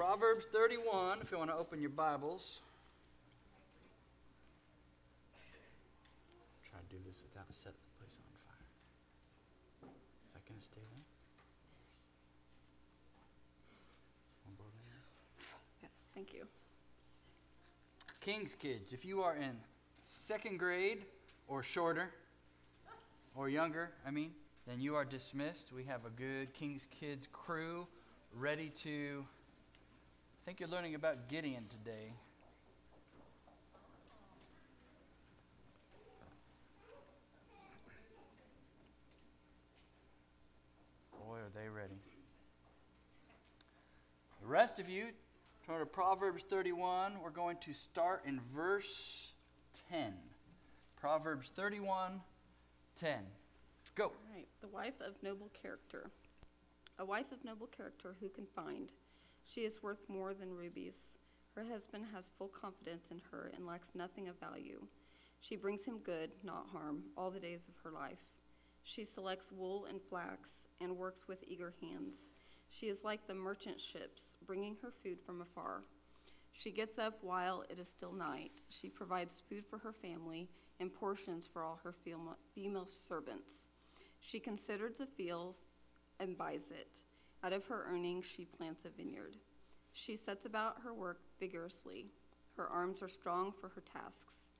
Proverbs 31, if you want to open your Bibles. Try to do this without setting the place on fire. Is that going to stay there? One more there. Yes, thank you. King's Kids, if you are in second grade or shorter, or younger, I mean, then you are dismissed. We have a good King's Kids crew ready to. I think you're learning about Gideon today. Boy, are they ready. The rest of you, turn to Proverbs 31. We're going to start in verse 10. Proverbs 31 10. Go. All right. The wife of noble character. A wife of noble character who can find? She is worth more than rubies. Her husband has full confidence in her and lacks nothing of value. She brings him good, not harm, all the days of her life. She selects wool and flax and works with eager hands. She is like the merchant ships, bringing her food from afar. She gets up while it is still night. She provides food for her family and portions for all her female servants. She considers the fields and buys it. Out of her earnings, she plants a vineyard. She sets about her work vigorously. Her arms are strong for her tasks.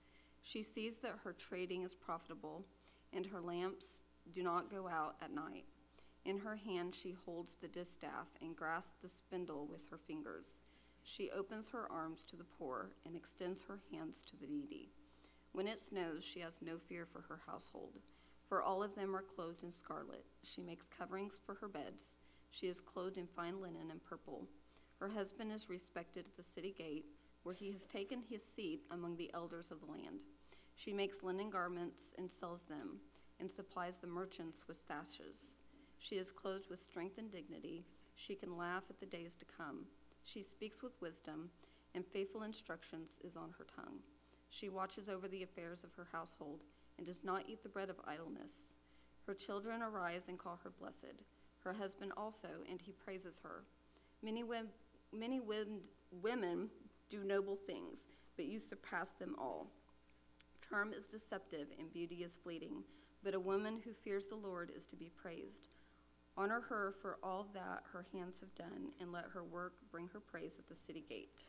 She sees that her trading is profitable, and her lamps do not go out at night. In her hand, she holds the distaff and grasps the spindle with her fingers. She opens her arms to the poor and extends her hands to the needy. When it snows, she has no fear for her household, for all of them are clothed in scarlet. She makes coverings for her beds. She is clothed in fine linen and purple. Her husband is respected at the city gate, where he has taken his seat among the elders of the land. She makes linen garments and sells them, and supplies the merchants with sashes. She is clothed with strength and dignity. She can laugh at the days to come. She speaks with wisdom, and faithful instructions is on her tongue. She watches over the affairs of her household and does not eat the bread of idleness. Her children arise and call her blessed, her husband also, and he praises her. Many, many women do noble things, but you surpass them all. Charm is deceptive and beauty is fleeting, but a woman who fears the Lord is to be praised. Honor her for all that her hands have done, and let her work bring her praise at the city gate.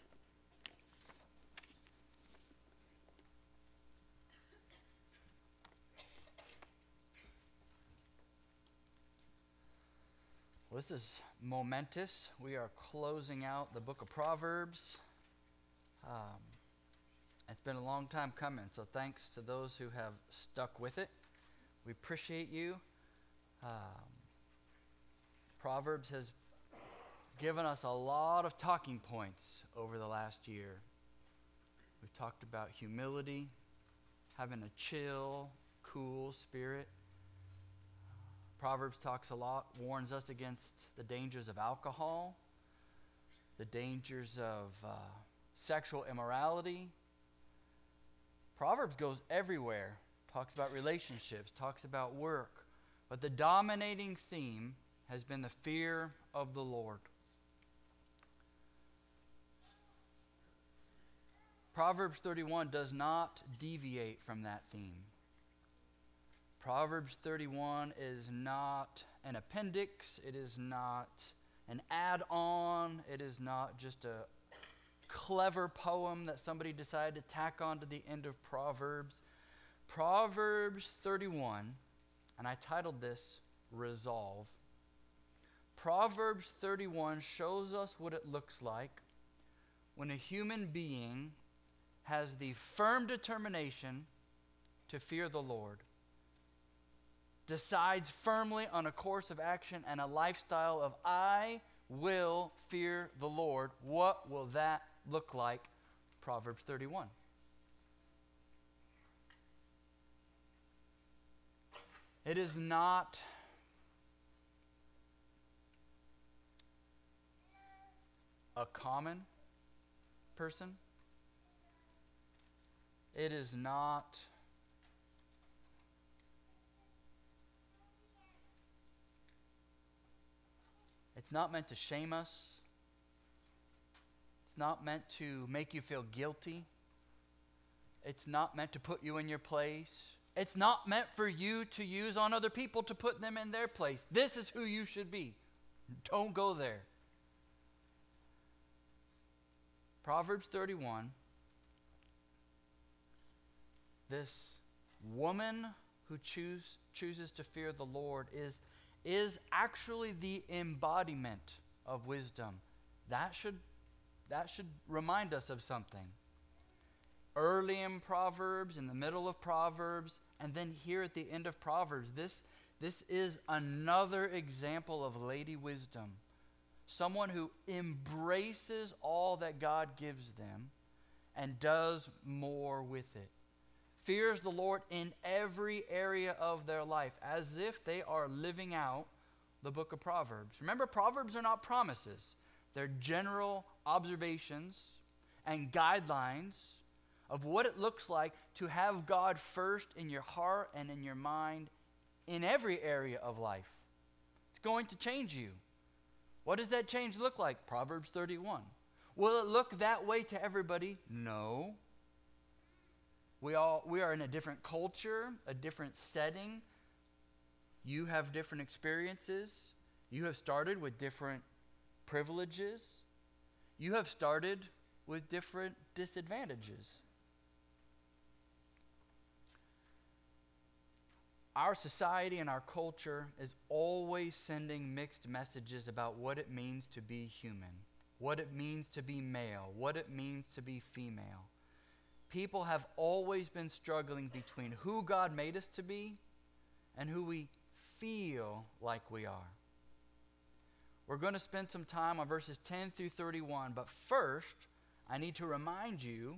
Well, this is momentous. We are closing out the book of Proverbs. Um, it's been a long time coming, so thanks to those who have stuck with it. We appreciate you. Um, Proverbs has given us a lot of talking points over the last year. We've talked about humility, having a chill, cool spirit. Proverbs talks a lot, warns us against the dangers of alcohol, the dangers of uh, sexual immorality. Proverbs goes everywhere, talks about relationships, talks about work. But the dominating theme has been the fear of the Lord. Proverbs 31 does not deviate from that theme. Proverbs 31 is not an appendix, it is not an add on, it is not just a clever poem that somebody decided to tack on to the end of Proverbs. Proverbs 31, and I titled this Resolve. Proverbs 31 shows us what it looks like when a human being has the firm determination to fear the Lord decides firmly on a course of action and a lifestyle of I will fear the Lord, what will that look like? Proverbs 31. It is not a common person. It is not It's not meant to shame us. It's not meant to make you feel guilty. It's not meant to put you in your place. It's not meant for you to use on other people to put them in their place. This is who you should be. Don't go there. Proverbs 31. This woman who choose, chooses to fear the Lord is, is actually the embodiment of wisdom. That should, that should remind us of something. Early in Proverbs, in the middle of Proverbs, and then here at the end of Proverbs, this, this is another example of Lady Wisdom. Someone who embraces all that God gives them and does more with it fears the Lord in every area of their life, as if they are living out the book of Proverbs. Remember, Proverbs are not promises, they're general observations and guidelines of what it looks like to have God first in your heart and in your mind in every area of life. It's going to change you. What does that change look like? Proverbs 31. Will it look that way to everybody? No. We, all, we are in a different culture, a different setting. You have different experiences. You have started with different privileges. You have started with different disadvantages. Our society and our culture is always sending mixed messages about what it means to be human, what it means to be male, what it means to be female people have always been struggling between who God made us to be and who we feel like we are. We're going to spend some time on verses 10 through 31, but first, I need to remind you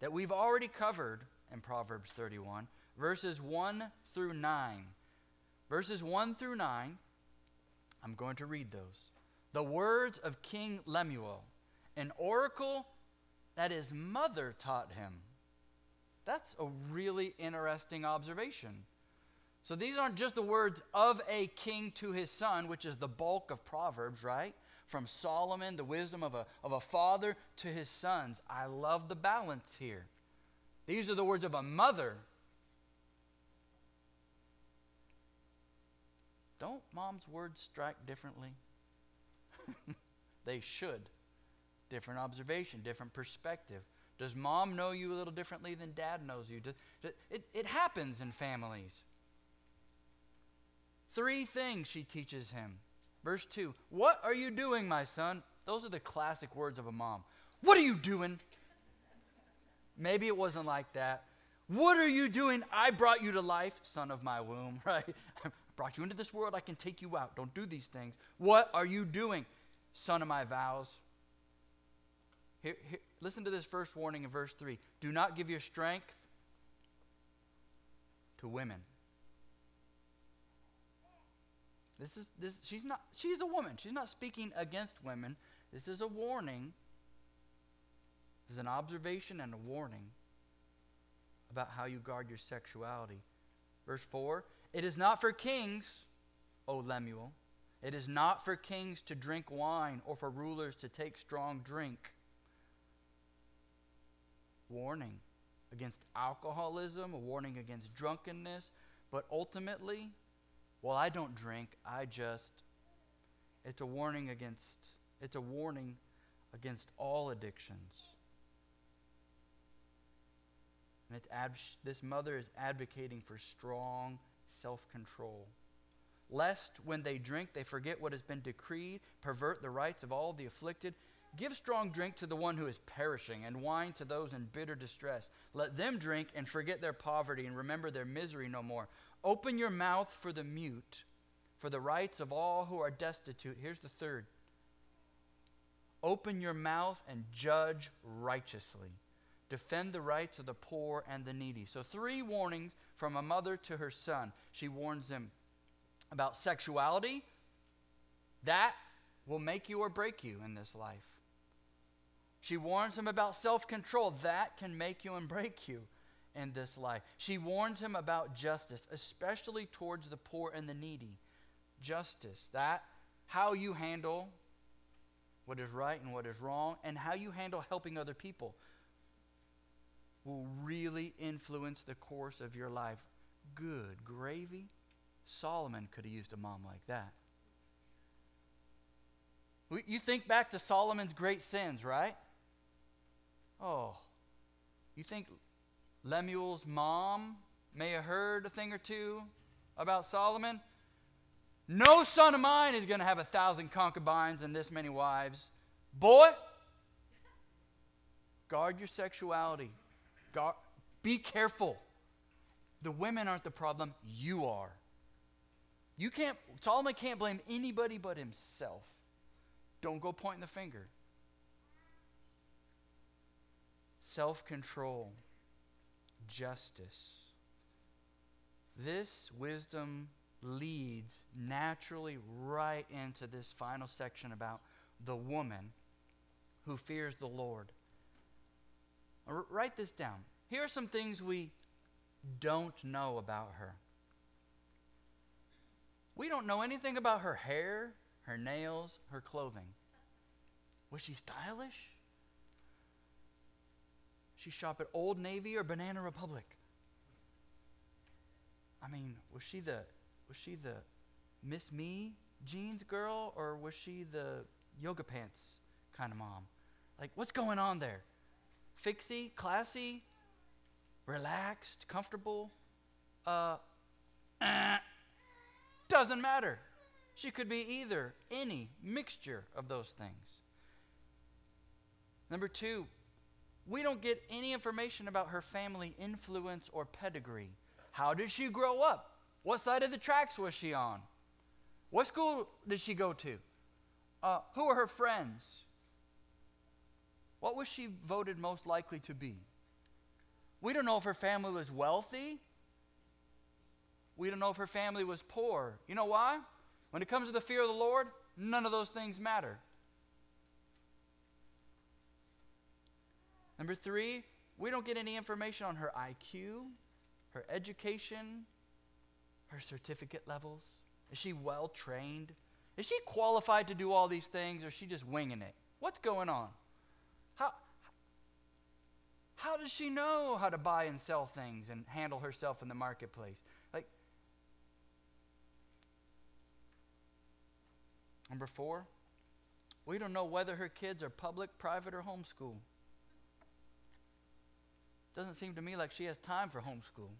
that we've already covered in Proverbs 31 verses 1 through 9. Verses 1 through 9, I'm going to read those. The words of King Lemuel, an oracle that his mother taught him. That's a really interesting observation. So these aren't just the words of a king to his son, which is the bulk of Proverbs, right? From Solomon, the wisdom of a, of a father to his sons. I love the balance here. These are the words of a mother. Don't mom's words strike differently? they should different observation, different perspective. Does mom know you a little differently than dad knows you? It, it happens in families. Three things she teaches him. Verse 2 What are you doing, my son? Those are the classic words of a mom. What are you doing? Maybe it wasn't like that. What are you doing? I brought you to life, son of my womb, right? I brought you into this world. I can take you out. Don't do these things. What are you doing? Son of my vows. Here, here, listen to this first warning in verse 3 Do not give your strength to women. This is this she's not she's a woman. She's not speaking against women. This is a warning. This is an observation and a warning about how you guard your sexuality. Verse 4 It is not for kings, O Lemuel. It is not for kings to drink wine or for rulers to take strong drink warning against alcoholism, a warning against drunkenness, but ultimately, well, I don't drink, I just, it's a warning against, it's a warning against all addictions. And it's ab- this mother is advocating for strong self control. Lest when they drink, they forget what has been decreed, pervert the rights of all the afflicted, Give strong drink to the one who is perishing, and wine to those in bitter distress. Let them drink and forget their poverty and remember their misery no more. Open your mouth for the mute, for the rights of all who are destitute. Here's the third Open your mouth and judge righteously. Defend the rights of the poor and the needy. So, three warnings from a mother to her son. She warns them about sexuality. That will make you or break you in this life. She warns him about self control. That can make you and break you in this life. She warns him about justice, especially towards the poor and the needy. Justice, that, how you handle what is right and what is wrong, and how you handle helping other people will really influence the course of your life. Good gravy. Solomon could have used a mom like that. You think back to Solomon's great sins, right? Oh, you think Lemuel's mom may have heard a thing or two about Solomon? No son of mine is going to have a thousand concubines and this many wives. Boy, guard your sexuality. Guard, be careful. The women aren't the problem, you are. You can't, Solomon can't blame anybody but himself. Don't go pointing the finger. Self control, justice. This wisdom leads naturally right into this final section about the woman who fears the Lord. R- write this down. Here are some things we don't know about her. We don't know anything about her hair, her nails, her clothing. Was she stylish? She shop at Old Navy or Banana Republic? I mean, was she the was she the Miss Me jeans girl or was she the yoga pants kind of mom? Like, what's going on there? Fixie, classy, relaxed, comfortable? Uh, eh, doesn't matter. She could be either, any mixture of those things. Number two, we don't get any information about her family influence or pedigree. How did she grow up? What side of the tracks was she on? What school did she go to? Uh, who are her friends? What was she voted most likely to be? We don't know if her family was wealthy. We don't know if her family was poor. You know why? When it comes to the fear of the Lord, none of those things matter. Number three, we don't get any information on her IQ, her education, her certificate levels. Is she well trained? Is she qualified to do all these things or is she just winging it? What's going on? How, how does she know how to buy and sell things and handle herself in the marketplace? Like, number four, we don't know whether her kids are public, private, or homeschool. Doesn't seem to me like she has time for homeschool.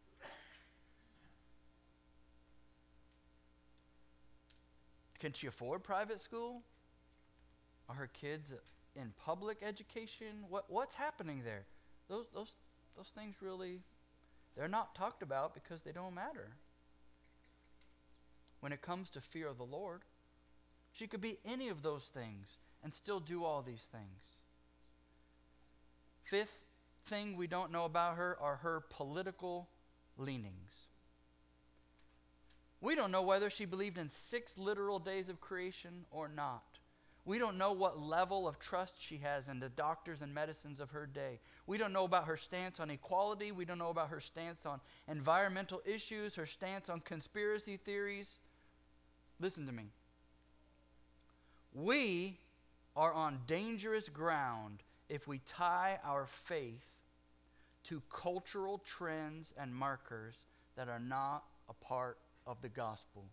Can she afford private school? Are her kids in public education? What, what's happening there? Those, those, those things really, they're not talked about because they don't matter. When it comes to fear of the Lord, she could be any of those things and still do all these things. Fifth thing we don't know about her are her political leanings. We don't know whether she believed in six literal days of creation or not. We don't know what level of trust she has in the doctors and medicines of her day. We don't know about her stance on equality. We don't know about her stance on environmental issues, her stance on conspiracy theories. Listen to me. We are on dangerous ground if we tie our faith to cultural trends and markers that are not a part of the gospel.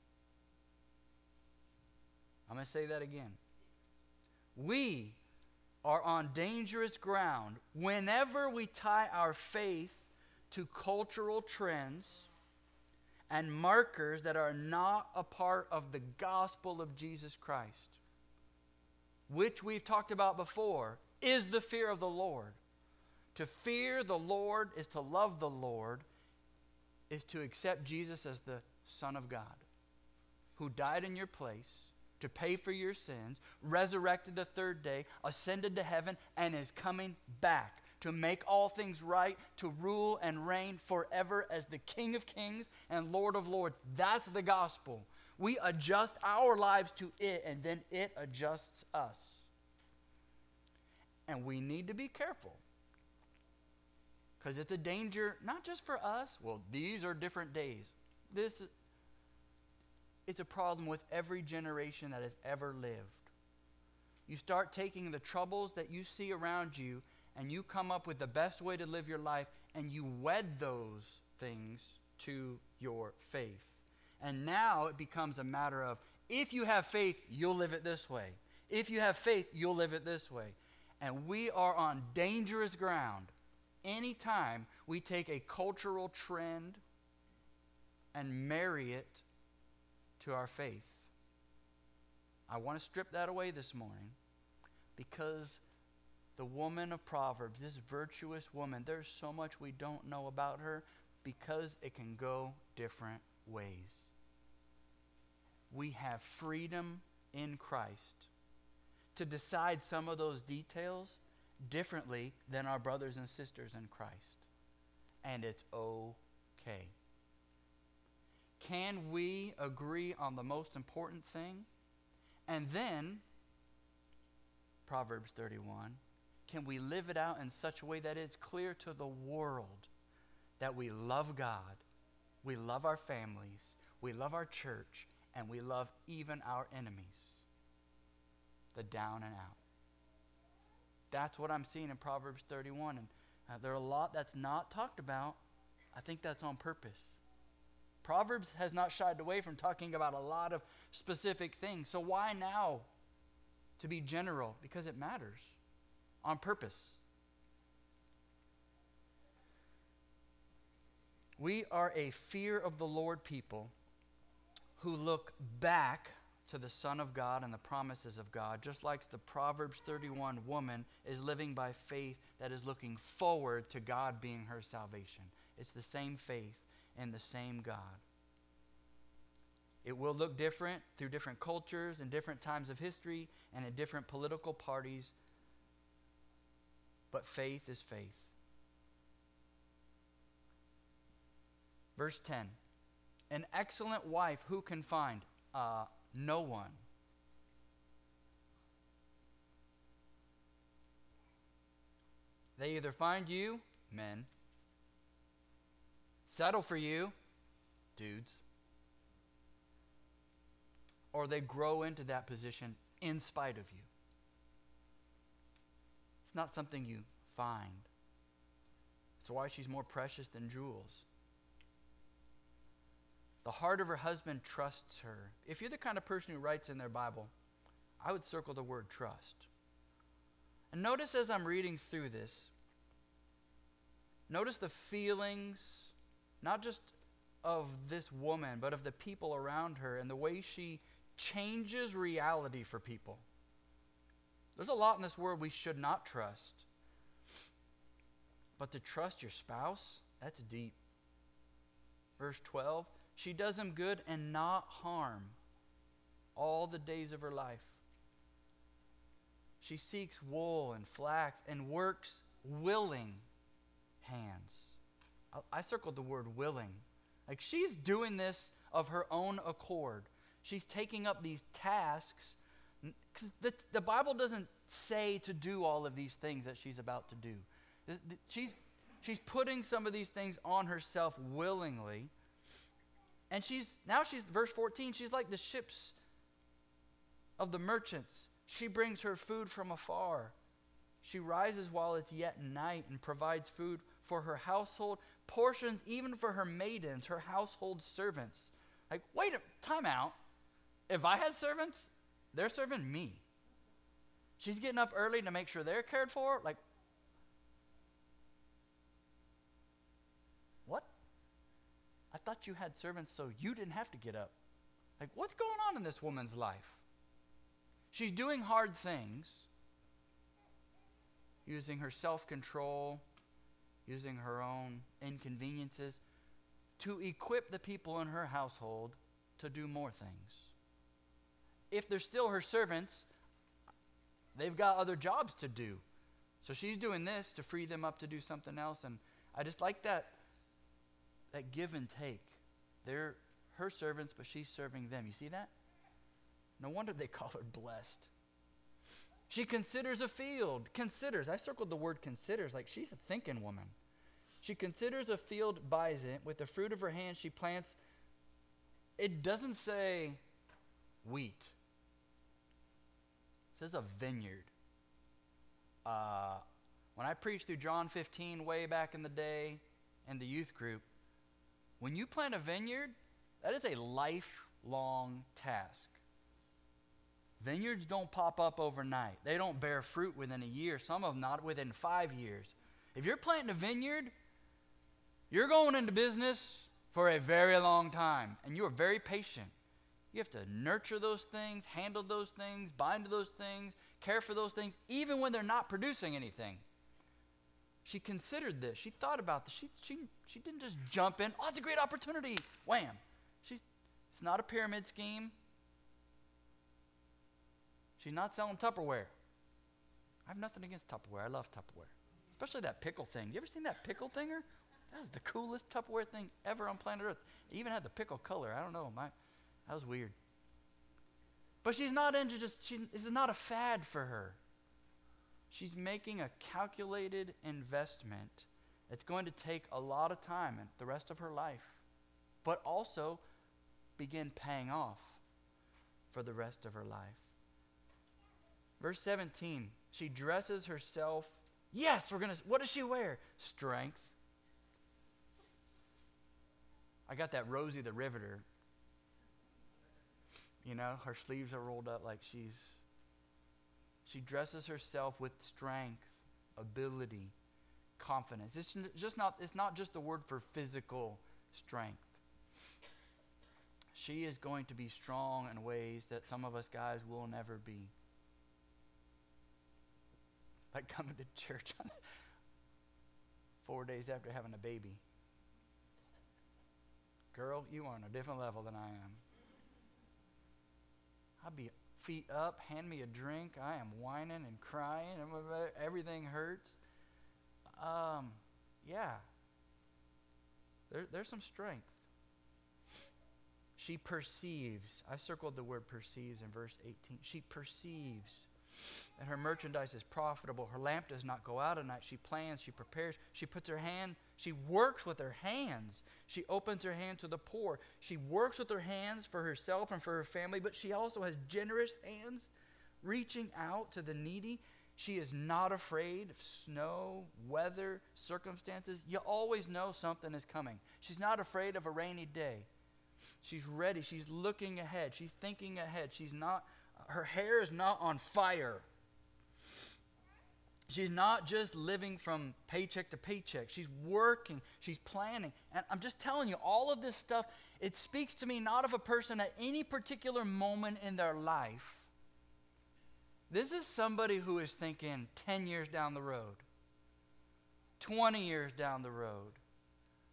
I'm going to say that again. We are on dangerous ground whenever we tie our faith to cultural trends and markers that are not a part of the gospel of Jesus Christ, which we've talked about before, is the fear of the Lord. To fear the Lord is to love the Lord, is to accept Jesus as the Son of God, who died in your place to pay for your sins, resurrected the third day, ascended to heaven, and is coming back to make all things right, to rule and reign forever as the King of kings and Lord of lords. That's the gospel. We adjust our lives to it, and then it adjusts us. And we need to be careful. Because it's a danger, not just for us. Well, these are different days. This it's a problem with every generation that has ever lived. You start taking the troubles that you see around you and you come up with the best way to live your life and you wed those things to your faith. And now it becomes a matter of if you have faith, you'll live it this way. If you have faith, you'll live it this way. And we are on dangerous ground anytime we take a cultural trend and marry it to our faith. I want to strip that away this morning because the woman of Proverbs, this virtuous woman, there's so much we don't know about her because it can go different ways. We have freedom in Christ to decide some of those details differently than our brothers and sisters in Christ. And it's okay. Can we agree on the most important thing? And then, Proverbs 31, can we live it out in such a way that it's clear to the world that we love God, we love our families, we love our church, and we love even our enemies, the down and out. That's what I'm seeing in Proverbs 31. And uh, there are a lot that's not talked about. I think that's on purpose. Proverbs has not shied away from talking about a lot of specific things. So why now to be general? Because it matters on purpose. We are a fear of the Lord people who look back to the Son of God and the promises of God, just like the Proverbs 31 woman is living by faith that is looking forward to God being her salvation. It's the same faith and the same God. It will look different through different cultures and different times of history and in different political parties, but faith is faith. Verse 10 An excellent wife who can find? Uh, no one. They either find you, men, settle for you, dudes, or they grow into that position in spite of you. It's not something you find. It's why she's more precious than jewels. The heart of her husband trusts her. If you're the kind of person who writes in their Bible, I would circle the word trust. And notice as I'm reading through this, notice the feelings, not just of this woman, but of the people around her and the way she changes reality for people. There's a lot in this world we should not trust. But to trust your spouse, that's deep. Verse 12 she does him good and not harm all the days of her life. She seeks wool and flax and works willing hands. I, I circled the word willing. Like she's doing this of her own accord. She's taking up these tasks. Because the, the Bible doesn't say to do all of these things that she's about to do. She's, she's putting some of these things on herself willingly and she's now she's verse 14, she's like the ships of the merchants. She brings her food from afar. She rises while it's yet night and provides food for her household, portions even for her maidens, her household servants. Like, wait a time out. If I had servants, they're serving me. She's getting up early to make sure they're cared for. Like, I thought you had servants so you didn't have to get up. Like, what's going on in this woman's life? She's doing hard things, using her self control, using her own inconveniences to equip the people in her household to do more things. If they're still her servants, they've got other jobs to do. So she's doing this to free them up to do something else. And I just like that that give and take. They're her servants, but she's serving them. You see that? No wonder they call her blessed. She considers a field. Considers. I circled the word considers like she's a thinking woman. She considers a field, buys it. With the fruit of her hand, she plants. It doesn't say wheat. This is a vineyard. Uh, when I preached through John 15 way back in the day in the youth group, when you plant a vineyard, that is a lifelong task. Vineyards don't pop up overnight. They don't bear fruit within a year, some of them not within five years. If you're planting a vineyard, you're going into business for a very long time, and you are very patient. You have to nurture those things, handle those things, bind to those things, care for those things, even when they're not producing anything. She considered this. She thought about this. She, she, she didn't just jump in. Oh, it's a great opportunity. Wham. She's, it's not a pyramid scheme. She's not selling Tupperware. I have nothing against Tupperware. I love Tupperware. Especially that pickle thing. You ever seen that pickle thinger? That was the coolest Tupperware thing ever on planet Earth. It even had the pickle color. I don't know. My, that was weird. But she's not into just, she, this is not a fad for her. She's making a calculated investment that's going to take a lot of time and the rest of her life, but also begin paying off for the rest of her life. Verse 17, she dresses herself. Yes, we're going to, what does she wear? Strength. I got that Rosie the Riveter. You know, her sleeves are rolled up like she's. She dresses herself with strength, ability, confidence. It's just not, it's not just the word for physical strength. She is going to be strong in ways that some of us guys will never be like coming to church on four days after having a baby. Girl, you are on a different level than I am. I'll be feet up, hand me a drink. I am whining and crying, everything hurts. Um, yeah. There, there's some strength. She perceives. I circled the word perceives in verse 18. She perceives and her merchandise is profitable. Her lamp does not go out at night. She plans, she prepares, she puts her hand, she works with her hands. She opens her hand to the poor. She works with her hands for herself and for her family, but she also has generous hands reaching out to the needy. She is not afraid of snow, weather, circumstances. You always know something is coming. She's not afraid of a rainy day. She's ready. She's looking ahead. She's thinking ahead. She's not her hair is not on fire. She's not just living from paycheck to paycheck. She's working, she's planning. And I'm just telling you, all of this stuff, it speaks to me not of a person at any particular moment in their life. This is somebody who is thinking 10 years down the road, 20 years down the road,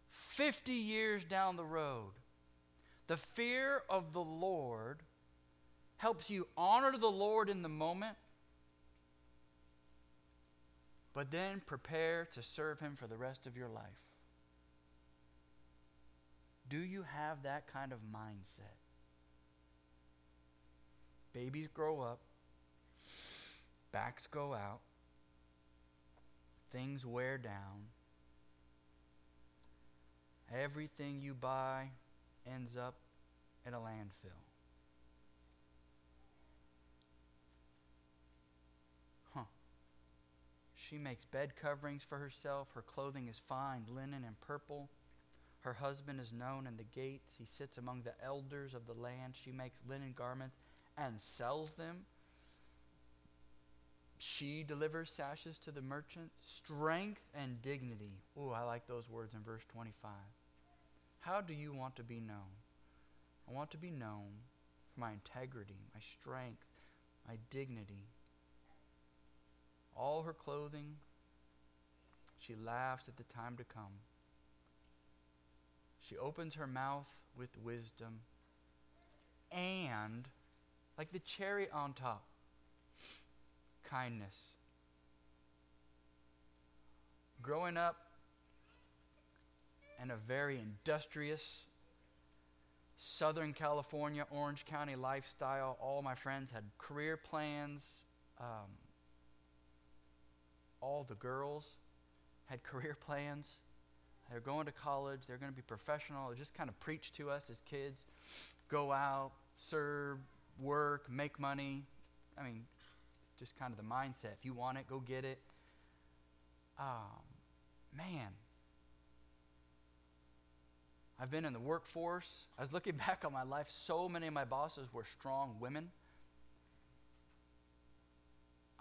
50 years down the road. The fear of the Lord helps you honor the Lord in the moment, but then prepare to serve Him for the rest of your life. Do you have that kind of mindset? Babies grow up, backs go out, things wear down. Everything you buy ends up in a landfill. She makes bed coverings for herself. Her clothing is fine linen and purple. Her husband is known in the gates. He sits among the elders of the land. She makes linen garments and sells them. She delivers sashes to the merchant. Strength and dignity. Oh, I like those words in verse 25. How do you want to be known? I want to be known for my integrity, my strength, my dignity, all her clothing. She laughs at the time to come. She opens her mouth with wisdom and, like the cherry on top, kindness. Growing up in a very industrious Southern California, Orange County lifestyle, all my friends had career plans. Um, all the girls had career plans. They're going to college. They're going to be professional. They just kind of preach to us as kids go out, serve, work, make money. I mean, just kind of the mindset. If you want it, go get it. Um, man, I've been in the workforce. I was looking back on my life. So many of my bosses were strong women.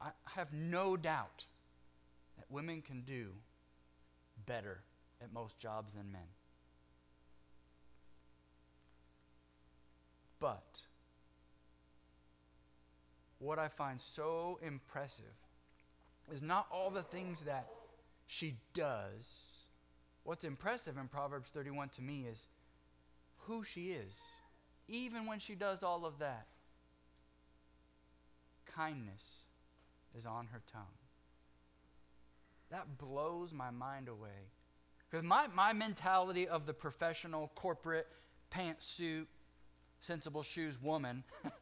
I have no doubt women can do better at most jobs than men. But what I find so impressive is not all the things that she does. What's impressive in Proverbs 31 to me is who she is, even when she does all of that. Kindness is on her tongue. That blows my mind away. Because my, my mentality of the professional, corporate, pantsuit, sensible shoes woman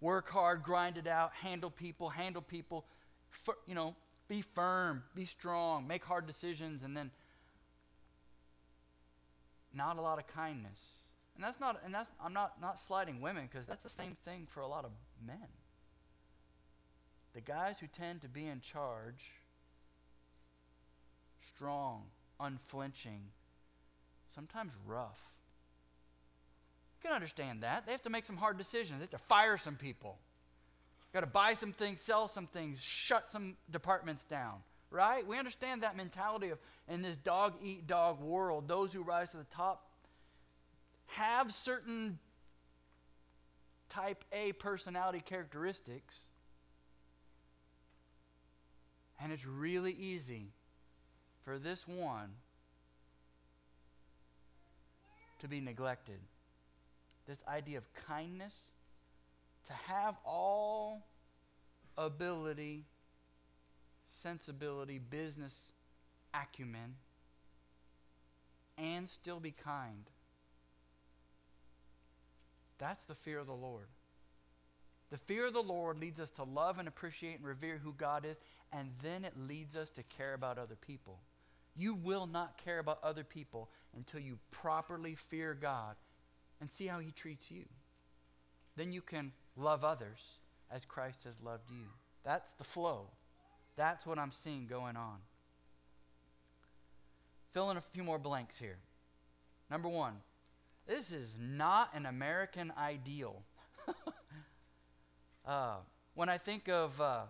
work hard, grind it out, handle people, handle people, you know, be firm, be strong, make hard decisions, and then not a lot of kindness. And that's not, and that's, I'm not, not sliding women because that's the same thing for a lot of men. The guys who tend to be in charge, strong, unflinching, sometimes rough. You can understand that. They have to make some hard decisions. They have to fire some people. Got to buy some things, sell some things, shut some departments down. Right? We understand that mentality of in this dog eat dog world, those who rise to the top have certain type A personality characteristics. And it's really easy for this one to be neglected. This idea of kindness, to have all ability, sensibility, business acumen, and still be kind. That's the fear of the Lord. The fear of the Lord leads us to love and appreciate and revere who God is, and then it leads us to care about other people. You will not care about other people until you properly fear God and see how He treats you. Then you can love others as Christ has loved you. That's the flow. That's what I'm seeing going on. Fill in a few more blanks here. Number one, this is not an American ideal. uh, when I think of uh,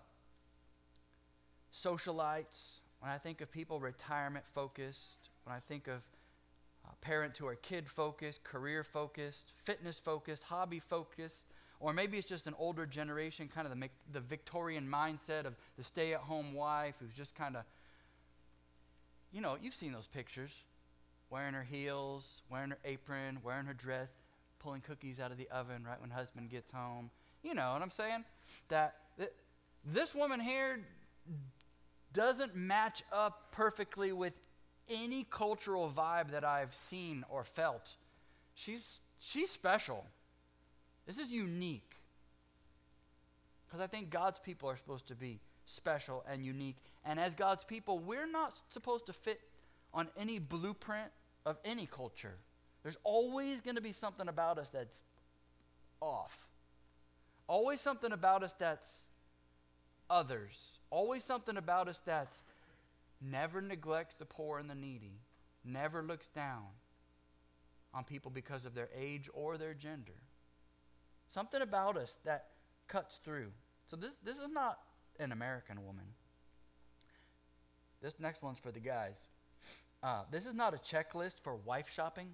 socialites, when I think of people retirement focused, when I think of uh, parents who are kid focused, career focused, fitness focused, hobby focused, or maybe it's just an older generation, kind of the, the Victorian mindset of the stay at home wife who's just kind of, you know, you've seen those pictures. Wearing her heels, wearing her apron, wearing her dress, pulling cookies out of the oven right when husband gets home. You know what I'm saying? That th- this woman here doesn't match up perfectly with any cultural vibe that I've seen or felt. She's, she's special. This is unique. Because I think God's people are supposed to be special and unique. And as God's people, we're not supposed to fit on any blueprint of any culture. There's always going to be something about us that's off. Always something about us that's others. Always something about us that's never neglects the poor and the needy, never looks down on people because of their age or their gender. Something about us that cuts through. So this this is not an American woman. This next one's for the guys. Uh, this is not a checklist for wife shopping.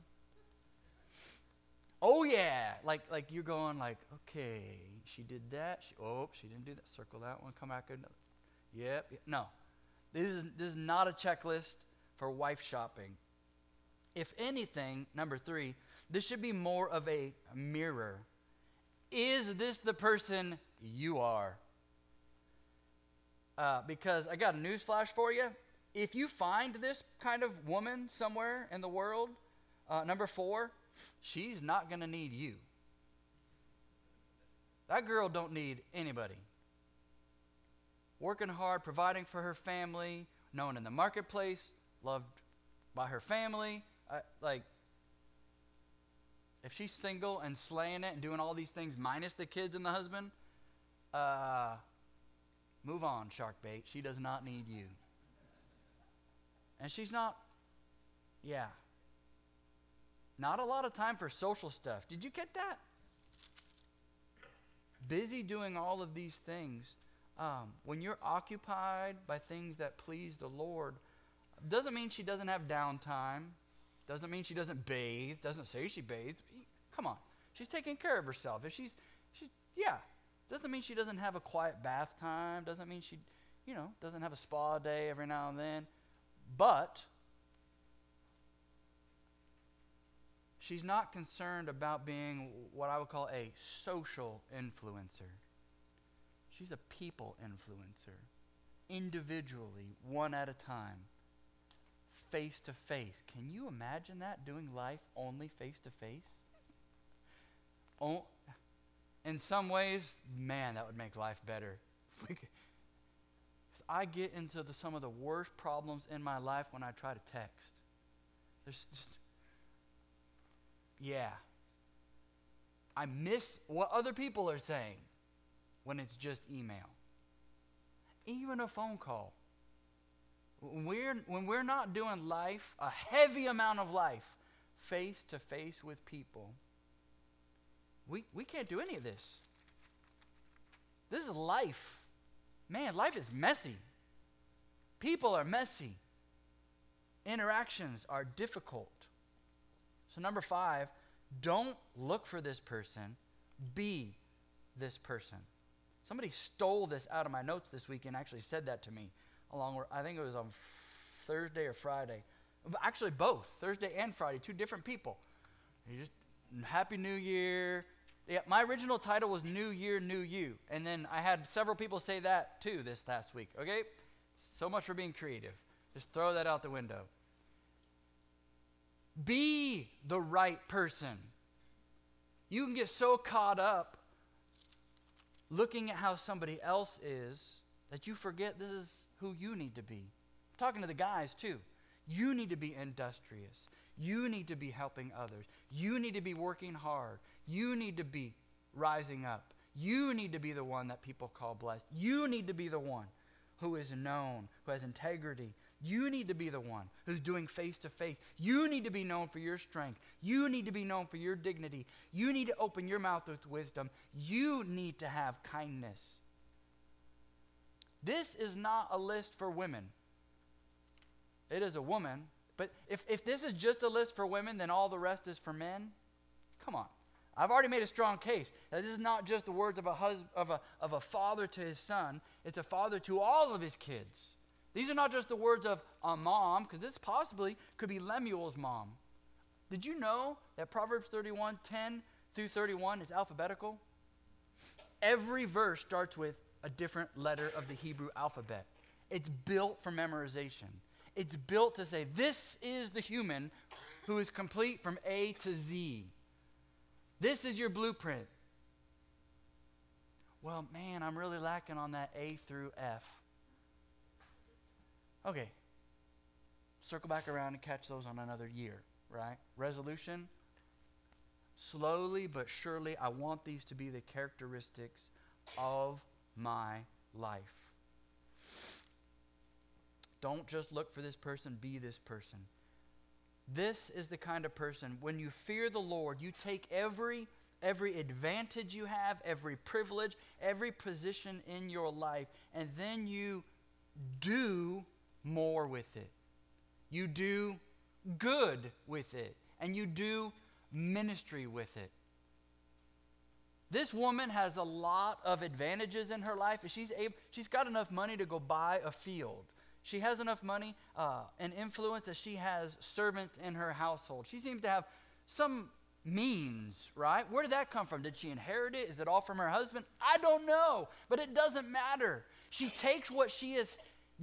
Oh yeah, like like you're going like, okay, she did that. She, oh, she didn't do that. Circle that one. Come back. Another. Yep. No, this is this is not a checklist for wife shopping. If anything, number three, this should be more of a mirror is this the person you are? Uh, because I got a news flash for you. If you find this kind of woman somewhere in the world, uh, number four, she's not going to need you. That girl don't need anybody. Working hard, providing for her family, known in the marketplace, loved by her family. Uh, like, if she's single and slaying it and doing all these things minus the kids and the husband, uh, Move on, shark bait. She does not need you. And she's not, yeah. Not a lot of time for social stuff. Did you get that? Busy doing all of these things. Um, when you're occupied by things that please the Lord, doesn't mean she doesn't have downtime. Doesn't mean she doesn't bathe. Doesn't say she bathes. Come on. She's taking care of herself. If she's, she's yeah. Doesn't mean she doesn't have a quiet bath time. Doesn't mean she, you know, doesn't have a spa day every now and then. But she's not concerned about being what I would call a social influencer. She's a people influencer, individually, one at a time, face to face. Can you imagine that, doing life only face to face? Oh, in some ways, man, that would make life better. I get into the, some of the worst problems in my life when I try to text. There's just, yeah. I miss what other people are saying when it's just email. Even a phone call. When we're, when we're not doing life, a heavy amount of life, face to face with people, we, we can't do any of this. This is life. Man, life is messy. People are messy. Interactions are difficult. So, number five, don't look for this person, be this person. Somebody stole this out of my notes this week and actually said that to me along I think it was on Thursday or Friday. Actually both, Thursday and Friday, two different people. You just Happy New Year. Yeah, my original title was New Year, New You. And then I had several people say that too this last week. Okay? So much for being creative. Just throw that out the window. Be the right person. You can get so caught up looking at how somebody else is that you forget this is who you need to be. I'm talking to the guys too. You need to be industrious. You need to be helping others. You need to be working hard. You need to be rising up. You need to be the one that people call blessed. You need to be the one who is known, who has integrity. You need to be the one who's doing face to face. You need to be known for your strength. You need to be known for your dignity. You need to open your mouth with wisdom. You need to have kindness. This is not a list for women. It is a woman. But if, if this is just a list for women, then all the rest is for men? Come on. I've already made a strong case that this is not just the words of a, hus- of a, of a father to his son, it's a father to all of his kids. These are not just the words of a mom, because this possibly could be Lemuel's mom. Did you know that Proverbs 31, 10 through 31 is alphabetical? Every verse starts with a different letter of the Hebrew alphabet. It's built for memorization. It's built to say, this is the human who is complete from A to Z. This is your blueprint. Well, man, I'm really lacking on that A through F. Okay. Circle back around and catch those on another year, right? Resolution. Slowly but surely, I want these to be the characteristics of my life. Don't just look for this person, be this person. This is the kind of person, when you fear the Lord, you take every every advantage you have, every privilege, every position in your life, and then you do more with it. You do good with it, and you do ministry with it. This woman has a lot of advantages in her life. She's, able, she's got enough money to go buy a field. She has enough money uh, and influence that she has servants in her household. She seems to have some means, right? Where did that come from? Did she inherit it? Is it all from her husband? I don't know, but it doesn't matter. She takes what she is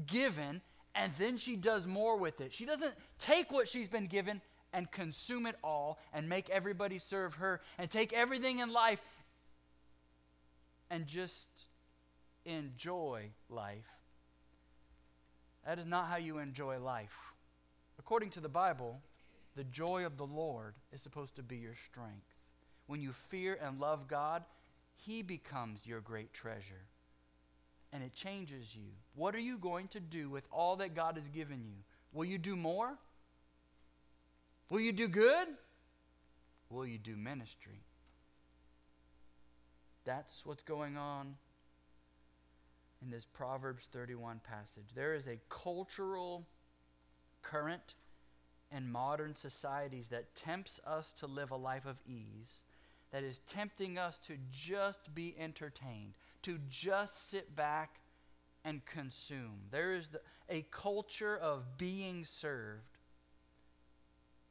given and then she does more with it. She doesn't take what she's been given and consume it all and make everybody serve her and take everything in life and just enjoy life that is not how you enjoy life. According to the Bible, the joy of the Lord is supposed to be your strength. When you fear and love God, He becomes your great treasure. And it changes you. What are you going to do with all that God has given you? Will you do more? Will you do good? Will you do ministry? That's what's going on in this Proverbs 31 passage. There is a cultural current in modern societies that tempts us to live a life of ease, that is tempting us to just be entertained, to just sit back and consume. There is the, a culture of being served,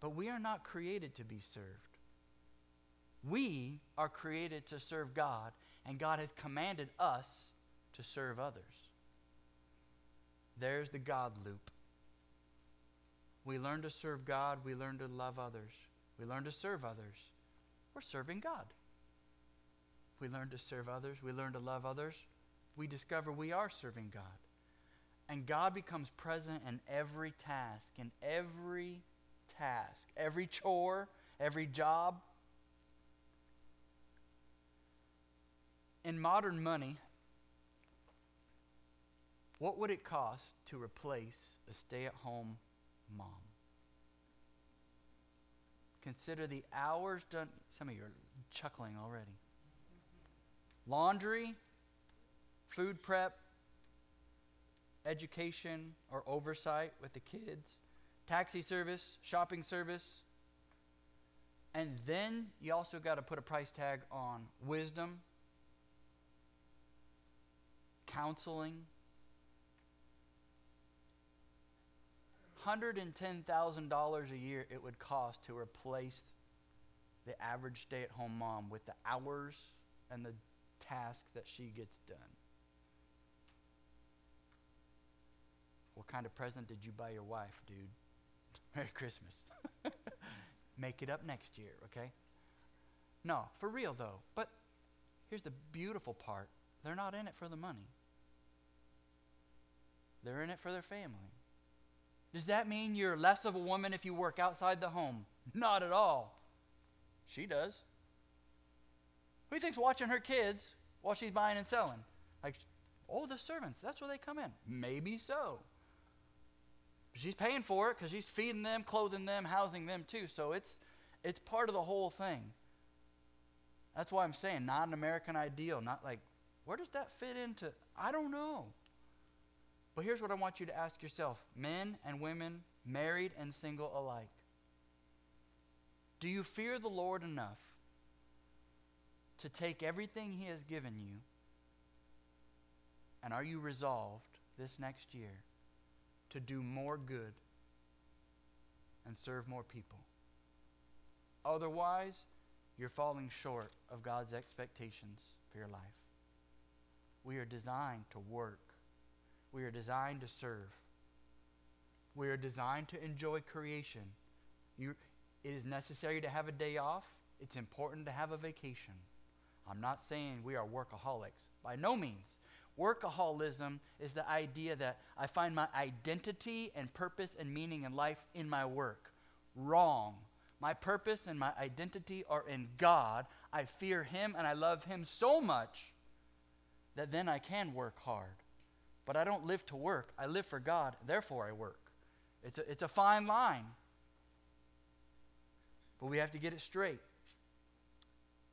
but we are not created to be served. We are created to serve God, and God has commanded us to serve others. There's the God loop. We learn to serve God, we learn to love others, we learn to serve others. We're serving God. We learn to serve others, we learn to love others, we discover we are serving God. And God becomes present in every task, in every task, every chore, every job. In modern money, what would it cost to replace a stay at home mom? Consider the hours done. Some of you are chuckling already. Laundry, food prep, education or oversight with the kids, taxi service, shopping service. And then you also got to put a price tag on wisdom, counseling. $110,000 a year it would cost to replace the average stay at home mom with the hours and the tasks that she gets done. What kind of present did you buy your wife, dude? Merry Christmas. Make it up next year, okay? No, for real though. But here's the beautiful part they're not in it for the money, they're in it for their family. Does that mean you're less of a woman if you work outside the home? Not at all. She does. Who think's watching her kids while she's buying and selling? Like, oh, the servants, that's where they come in. Maybe so. She's paying for it because she's feeding them, clothing them, housing them too. So it's it's part of the whole thing. That's why I'm saying not an American ideal, not like where does that fit into? I don't know. But here's what I want you to ask yourself, men and women, married and single alike. Do you fear the Lord enough to take everything he has given you and are you resolved this next year to do more good and serve more people. Otherwise, you're falling short of God's expectations for your life. We are designed to work, we are designed to serve, we are designed to enjoy creation. You, it is necessary to have a day off, it's important to have a vacation. I'm not saying we are workaholics, by no means. Workaholism is the idea that I find my identity and purpose and meaning in life in my work. Wrong. My purpose and my identity are in God. I fear Him and I love Him so much that then I can work hard. But I don't live to work, I live for God, therefore I work. It's a, it's a fine line. But we have to get it straight.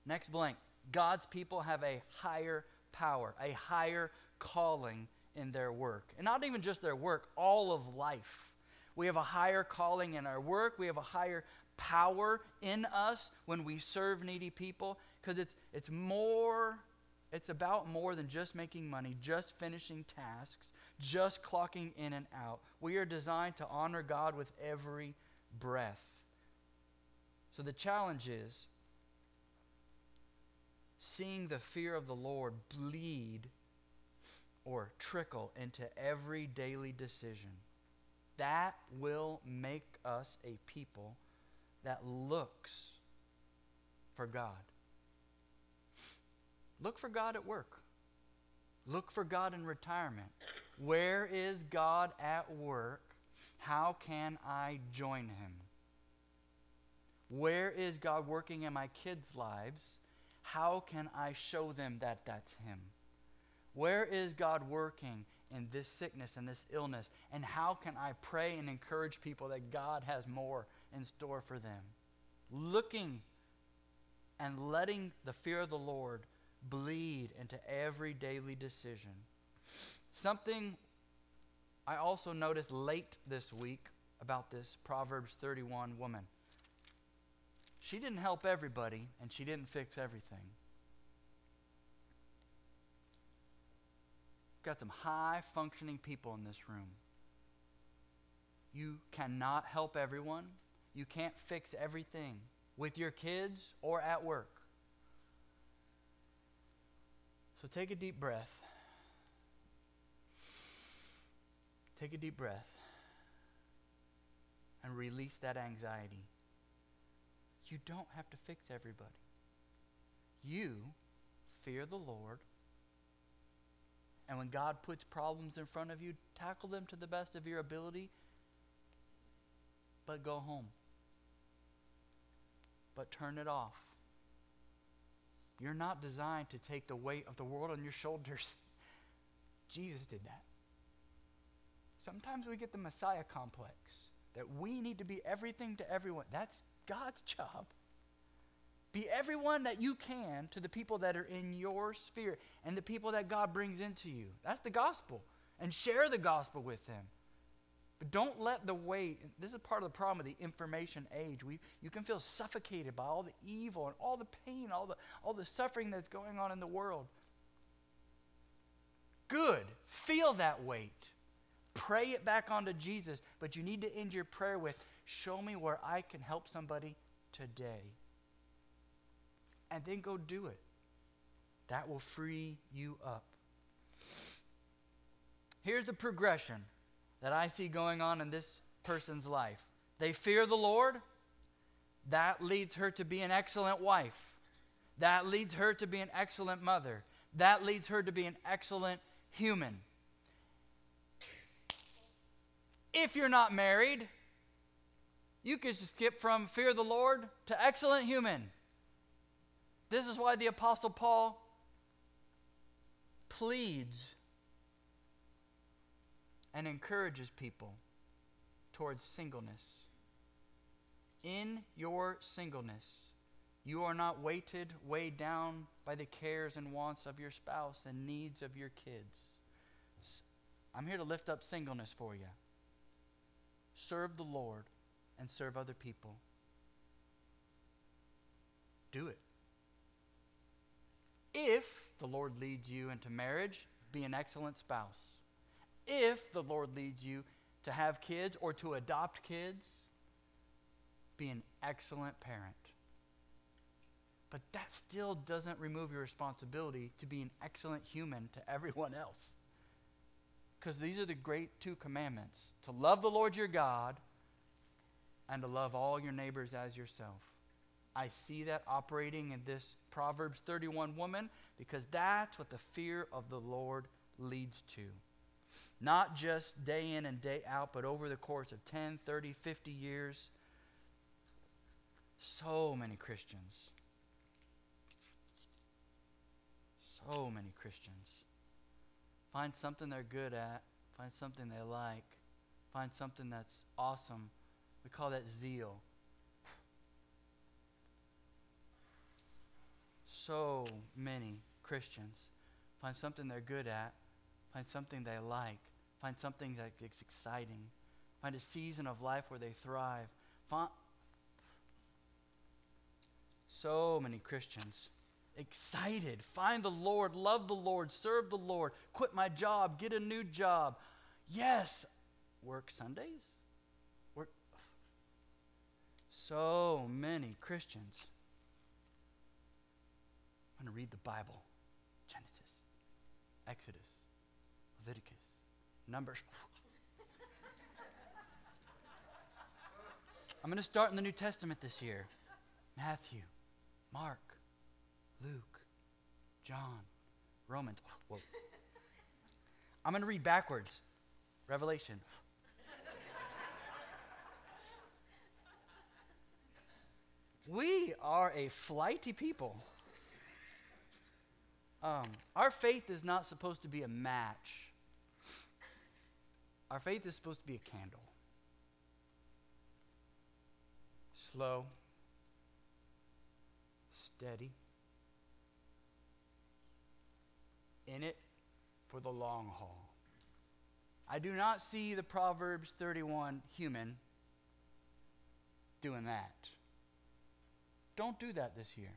Next blank. God's people have a higher power, a higher calling in their work. And not even just their work, all of life. We have a higher calling in our work. We have a higher power in us when we serve needy people because it's, it's more, it's about more than just making money, just finishing tasks, just clocking in and out. We are designed to honor God with every breath. So the challenge is seeing the fear of the Lord bleed or trickle into every daily decision. That will make us a people that looks for God. Look for God at work. Look for God in retirement. Where is God at work? How can I join him? Where is God working in my kids' lives? How can I show them that that's Him? Where is God working in this sickness and this illness? And how can I pray and encourage people that God has more in store for them? Looking and letting the fear of the Lord bleed into every daily decision. Something I also noticed late this week about this Proverbs 31 woman. She didn't help everybody, and she didn't fix everything. Got some high functioning people in this room. You cannot help everyone. You can't fix everything with your kids or at work. So take a deep breath. Take a deep breath and release that anxiety. You don't have to fix everybody. You fear the Lord. And when God puts problems in front of you, tackle them to the best of your ability, but go home. But turn it off. You're not designed to take the weight of the world on your shoulders. Jesus did that. Sometimes we get the Messiah complex that we need to be everything to everyone. That's God's job. Be everyone that you can to the people that are in your sphere and the people that God brings into you. That's the gospel. And share the gospel with them. But don't let the weight, this is part of the problem of the information age. We, you can feel suffocated by all the evil and all the pain, all the, all the suffering that's going on in the world. Good. Feel that weight. Pray it back onto Jesus, but you need to end your prayer with, Show me where I can help somebody today. And then go do it. That will free you up. Here's the progression that I see going on in this person's life they fear the Lord. That leads her to be an excellent wife. That leads her to be an excellent mother. That leads her to be an excellent human. If you're not married, you could skip from fear the Lord to excellent human. This is why the Apostle Paul pleads and encourages people towards singleness. In your singleness, you are not weighted, weighed down by the cares and wants of your spouse and needs of your kids. I'm here to lift up singleness for you. Serve the Lord and serve other people. Do it. If the Lord leads you into marriage, be an excellent spouse. If the Lord leads you to have kids or to adopt kids, be an excellent parent. But that still doesn't remove your responsibility to be an excellent human to everyone else. Because these are the great two commandments to love the Lord your God and to love all your neighbors as yourself. I see that operating in this Proverbs 31 woman because that's what the fear of the Lord leads to. Not just day in and day out, but over the course of 10, 30, 50 years. So many Christians. So many Christians. Find something they're good at, find something they like, find something that's awesome. We call that zeal. So many Christians find something they're good at, find something they like, find something that is exciting, find a season of life where they thrive. Find so many Christians excited. Find the Lord, love the Lord, serve the Lord, quit my job, get a new job. Yes, work Sundays. Work. So many Christians. I'm going to read the Bible Genesis, Exodus, Leviticus, Numbers. I'm going to start in the New Testament this year Matthew, Mark, Luke, John, Romans. Whoa. I'm going to read backwards. Revelation. We are a flighty people. Um, our faith is not supposed to be a match. Our faith is supposed to be a candle. Slow, steady, in it for the long haul. I do not see the Proverbs 31 human doing that. Don't do that this year.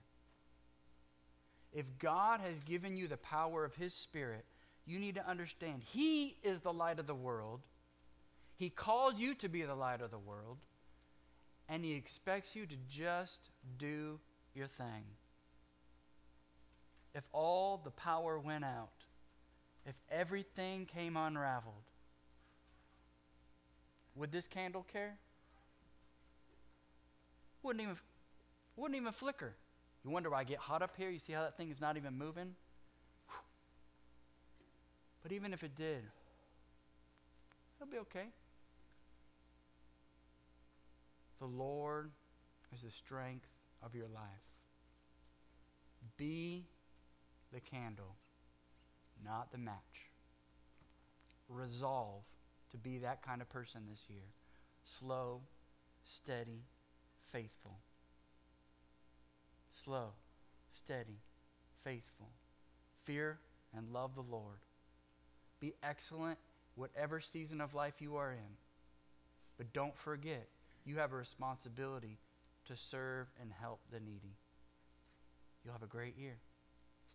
If God has given you the power of His Spirit, you need to understand He is the light of the world. He calls you to be the light of the world, and He expects you to just do your thing. If all the power went out, if everything came unraveled, would this candle care? Wouldn't even, wouldn't even flicker. You wonder why I get hot up here? You see how that thing is not even moving? But even if it did, it'll be okay. The Lord is the strength of your life. Be the candle, not the match. Resolve to be that kind of person this year. Slow, steady, faithful slow, steady, faithful. Fear and love the Lord. Be excellent whatever season of life you are in. But don't forget, you have a responsibility to serve and help the needy. You'll have a great year.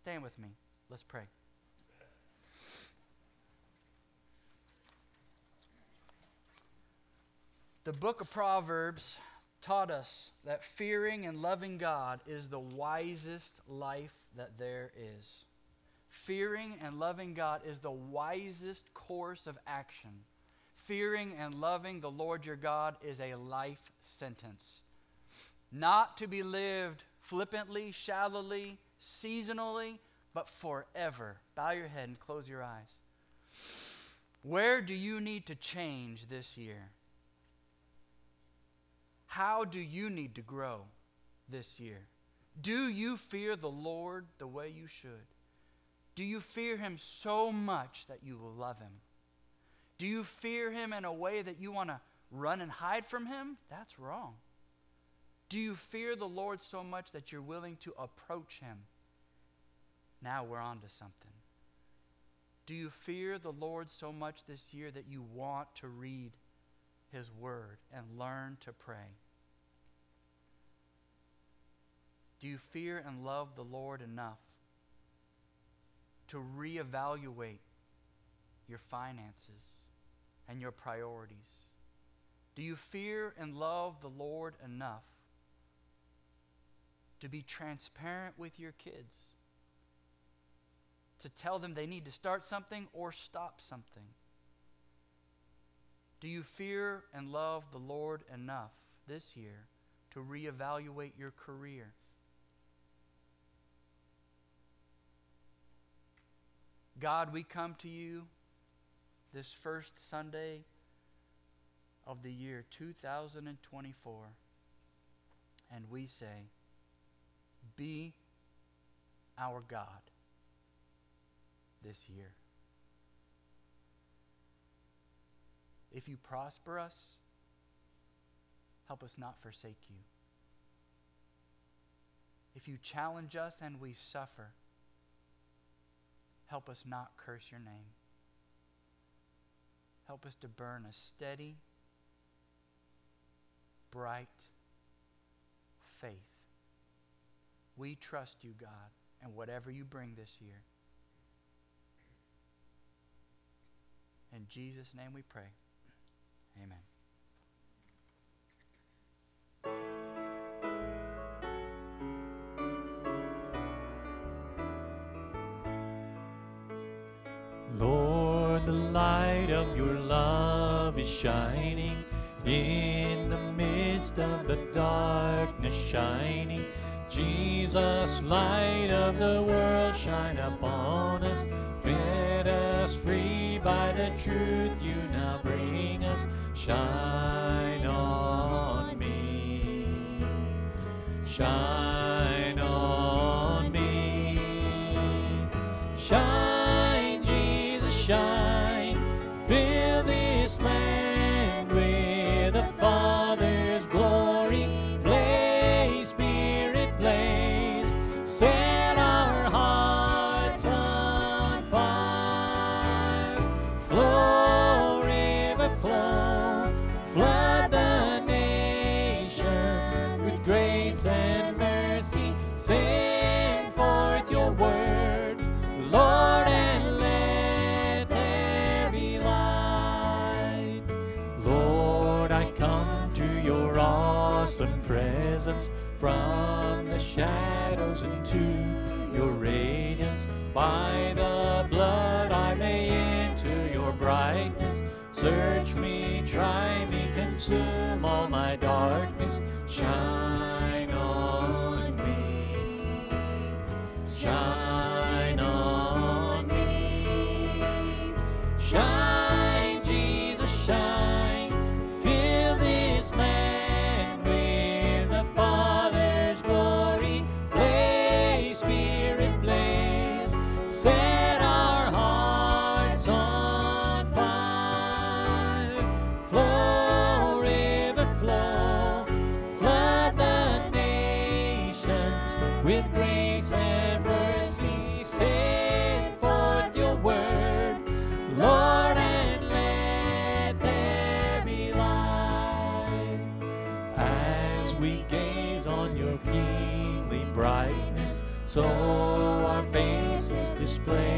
Stand with me. Let's pray. The book of Proverbs taught us that fearing and loving God is the wisest life that there is. Fearing and loving God is the wisest course of action. Fearing and loving the Lord your God is a life sentence. Not to be lived flippantly, shallowly, seasonally, but forever. Bow your head and close your eyes. Where do you need to change this year? How do you need to grow this year? Do you fear the Lord the way you should? Do you fear Him so much that you love Him? Do you fear Him in a way that you want to run and hide from Him? That's wrong. Do you fear the Lord so much that you're willing to approach Him? Now we're on to something. Do you fear the Lord so much this year that you want to read his Word and learn to pray? Do you fear and love the Lord enough to reevaluate your finances and your priorities? Do you fear and love the Lord enough to be transparent with your kids? To tell them they need to start something or stop something? Do you fear and love the Lord enough this year to reevaluate your career? God, we come to you this first Sunday of the year 2024, and we say, Be our God this year. If you prosper us, help us not forsake you. If you challenge us and we suffer, help us not curse your name. Help us to burn a steady, bright faith. We trust you, God, and whatever you bring this year. In Jesus' name we pray. Amen. Lord, the light of your love is shining in the midst of the darkness shining. Jesus, light of the world, shine upon us. Set us free by the truth you. Shine on me. Shine awesome presence from the shadows into your radiance. By the blood I may enter your brightness. Search me, try me, consume all my darkness. Shine on me. Shine so our faces display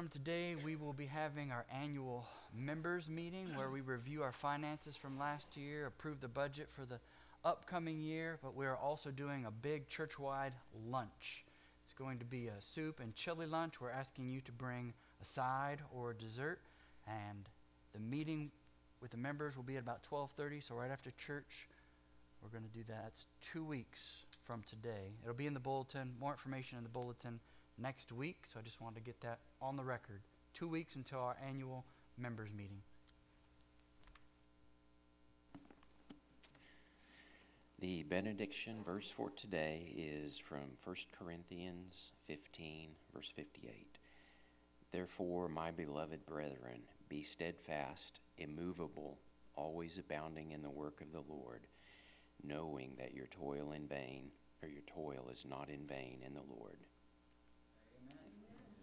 from today, we will be having our annual members meeting where we review our finances from last year, approve the budget for the upcoming year, but we are also doing a big church wide lunch. It's going to be a soup and chili lunch. We're asking you to bring a side or a dessert, and the meeting with the members will be at about 12:30, so right after church, we're going to do that. It's 2 weeks from today. It'll be in the bulletin, more information in the bulletin next week, so I just wanted to get that on the record. 2 weeks until our annual members meeting. The benediction verse for today is from 1 Corinthians 15, verse 58. Therefore, my beloved brethren, be steadfast, immovable, always abounding in the work of the Lord, knowing that your toil in vain, or your toil is not in vain in the Lord.